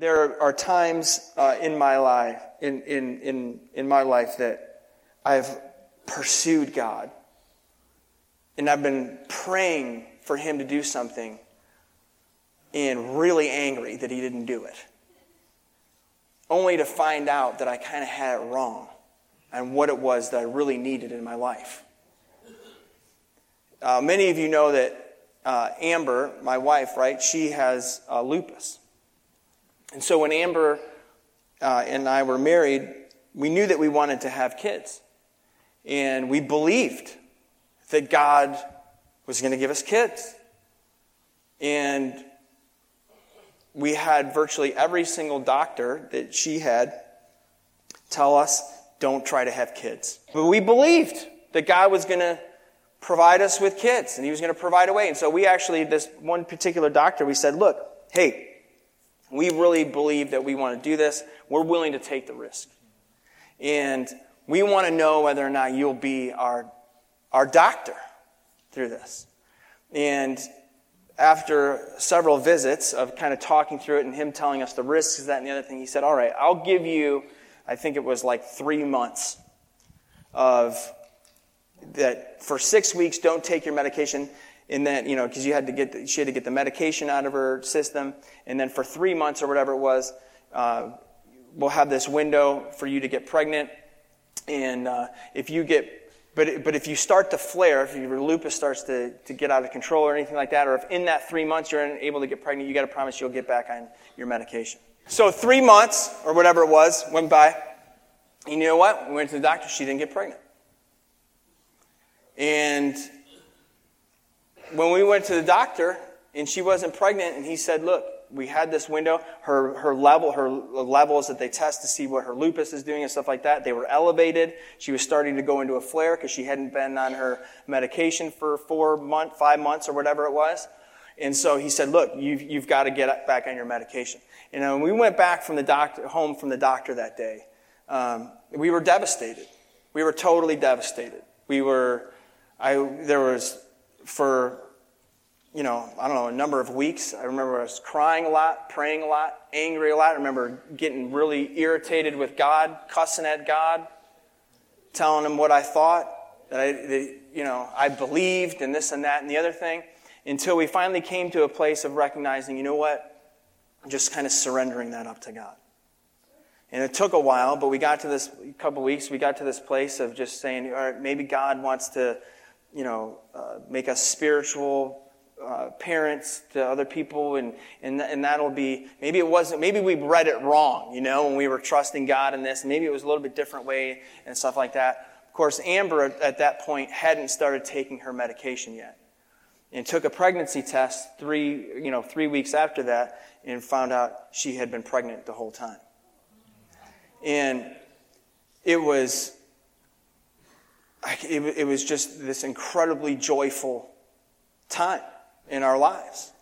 There are times uh, in my life, in, in, in, in my life that I've pursued God. And I've been praying for Him to do something and really angry that He didn't do it. Only to find out that I kind of had it wrong and what it was that I really needed in my life. Uh, many of you know that uh, Amber, my wife, right, she has uh, lupus. And so when Amber uh, and I were married, we knew that we wanted to have kids. And we believed that God was going to give us kids. And we had virtually every single doctor that she had tell us, don't try to have kids. But we believed that God was going to provide us with kids and he was going to provide a way. And so we actually, this one particular doctor, we said, look, hey, we really believe that we want to do this. We're willing to take the risk. And we want to know whether or not you'll be our, our doctor through this. And after several visits of kind of talking through it and him telling us the risks, that and the other thing, he said, All right, I'll give you, I think it was like three months of that for six weeks, don't take your medication and then you know because you had to get the, she had to get the medication out of her system. And then for three months or whatever it was uh, we'll have this window for you to get pregnant. And uh, if you get but, but if you start to flare if your lupus starts to, to get out of control or anything like that or if in that three months you're unable to get pregnant you got to promise you'll get back on your medication. So three months or whatever it was went by and you know what? We went to the doctor she didn't get pregnant. And when we went to the doctor and she wasn't pregnant, and he said, Look, we had this window. Her, her level, her levels that they test to see what her lupus is doing and stuff like that, they were elevated. She was starting to go into a flare because she hadn't been on her medication for four months, five months, or whatever it was. And so he said, "Look, you've, you've got to get back on your medication." And when we went back from the doctor, home from the doctor that day, um, we were devastated. We were totally devastated. We were, I, there was for, you know, I don't know, a number of weeks. I remember I was crying a lot, praying a lot, angry a lot. I remember getting really irritated with God, cussing at God, telling him what I thought, that I, that, you know, I believed and this and that and the other thing, until we finally came to a place of recognizing, you know what, just kind of surrendering that up to God. And it took a while, but we got to this couple weeks, we got to this place of just saying, all right, maybe God wants to you know, uh, make us spiritual uh, parents to other people, and, and, and that'll be, maybe it wasn't, maybe we read it wrong, you know, when we were trusting God in this. Maybe it was a little bit different way and stuff like that. Of course, Amber at that point hadn't started taking her medication yet. And took a pregnancy test three, you know, three weeks after that and found out she had been pregnant the whole time. And it was it, it was just this incredibly joyful time in our lives.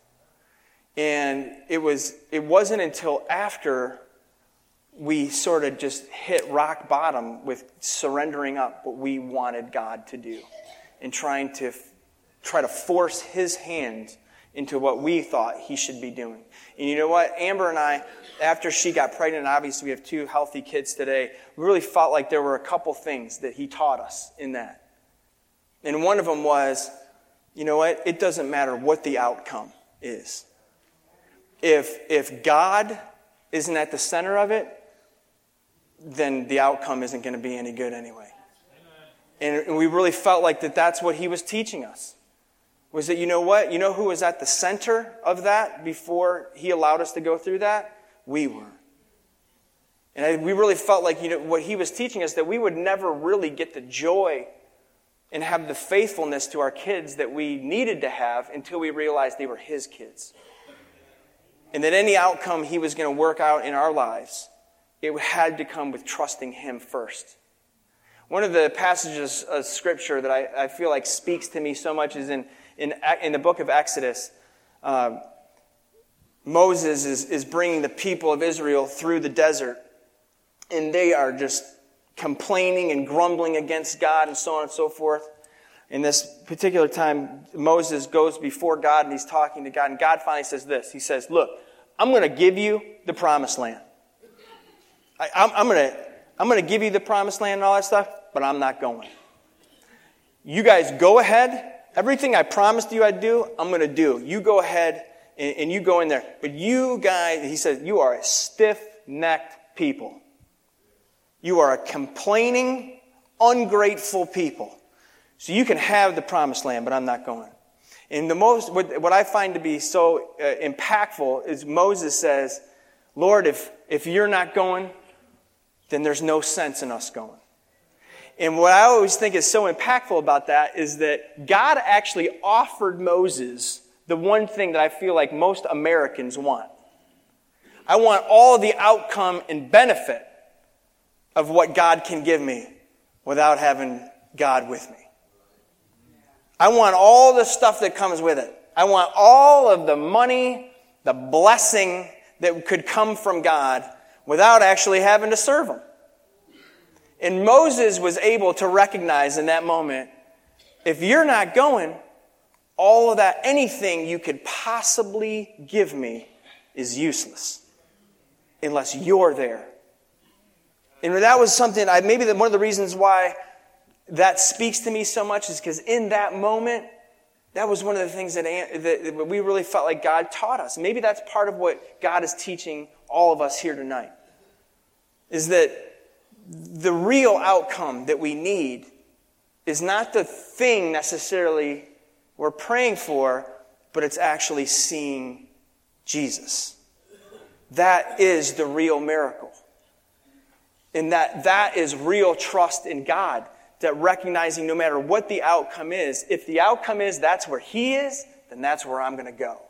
And it, was, it wasn't until after we sort of just hit rock bottom with surrendering up what we wanted God to do and trying to try to force his hand into what we thought he should be doing. And you know what? Amber and I, after she got pregnant, obviously we have two healthy kids today, we really felt like there were a couple things that he taught us in that. And one of them was, you know what? It doesn't matter what the outcome is. If, if God isn't at the center of it, then the outcome isn't going to be any good anyway. And we really felt like that that's what he was teaching us was that, you know what? You know who was at the center of that before he allowed us to go through that? We were. And I, we really felt like, you know, what he was teaching us that we would never really get the joy and have the faithfulness to our kids that we needed to have until we realized they were his kids. And that any outcome he was going to work out in our lives, it had to come with trusting him first. One of the passages of scripture that I, I feel like speaks to me so much is in in, in the book of Exodus, uh, Moses is, is bringing the people of Israel through the desert, and they are just complaining and grumbling against God and so on and so forth. In this particular time, Moses goes before God and he's talking to God, and God finally says this He says, Look, I'm going to give you the promised land. I, I'm, I'm going to I'm going to give you the promised land and all that stuff, but I'm not going. You guys go ahead. Everything I promised you I'd do, I'm going to do. You go ahead and, and you go in there. But you guys, he says, you are a stiff necked people. You are a complaining, ungrateful people. So you can have the promised land, but I'm not going. And the most, what, what I find to be so uh, impactful is Moses says, Lord, if, if you're not going, then there's no sense in us going. And what I always think is so impactful about that is that God actually offered Moses the one thing that I feel like most Americans want. I want all the outcome and benefit of what God can give me without having God with me. I want all the stuff that comes with it. I want all of the money, the blessing that could come from God without actually having to serve Him. And Moses was able to recognize in that moment if you're not going, all of that, anything you could possibly give me is useless unless you're there. And that was something, I, maybe one of the reasons why that speaks to me so much is because in that moment, that was one of the things that, that we really felt like God taught us. Maybe that's part of what God is teaching all of us here tonight. Is that the real outcome that we need is not the thing necessarily we're praying for, but it's actually seeing Jesus. That is the real miracle. And that that is real trust in God. That recognizing no matter what the outcome is, if the outcome is that's where He is, then that's where I'm going to go.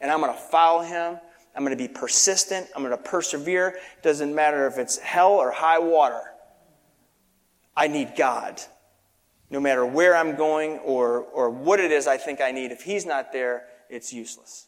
And I'm going to follow Him. I'm going to be persistent. I'm going to persevere. Doesn't matter if it's hell or high water. I need God. No matter where I'm going or, or what it is I think I need, if He's not there, it's useless.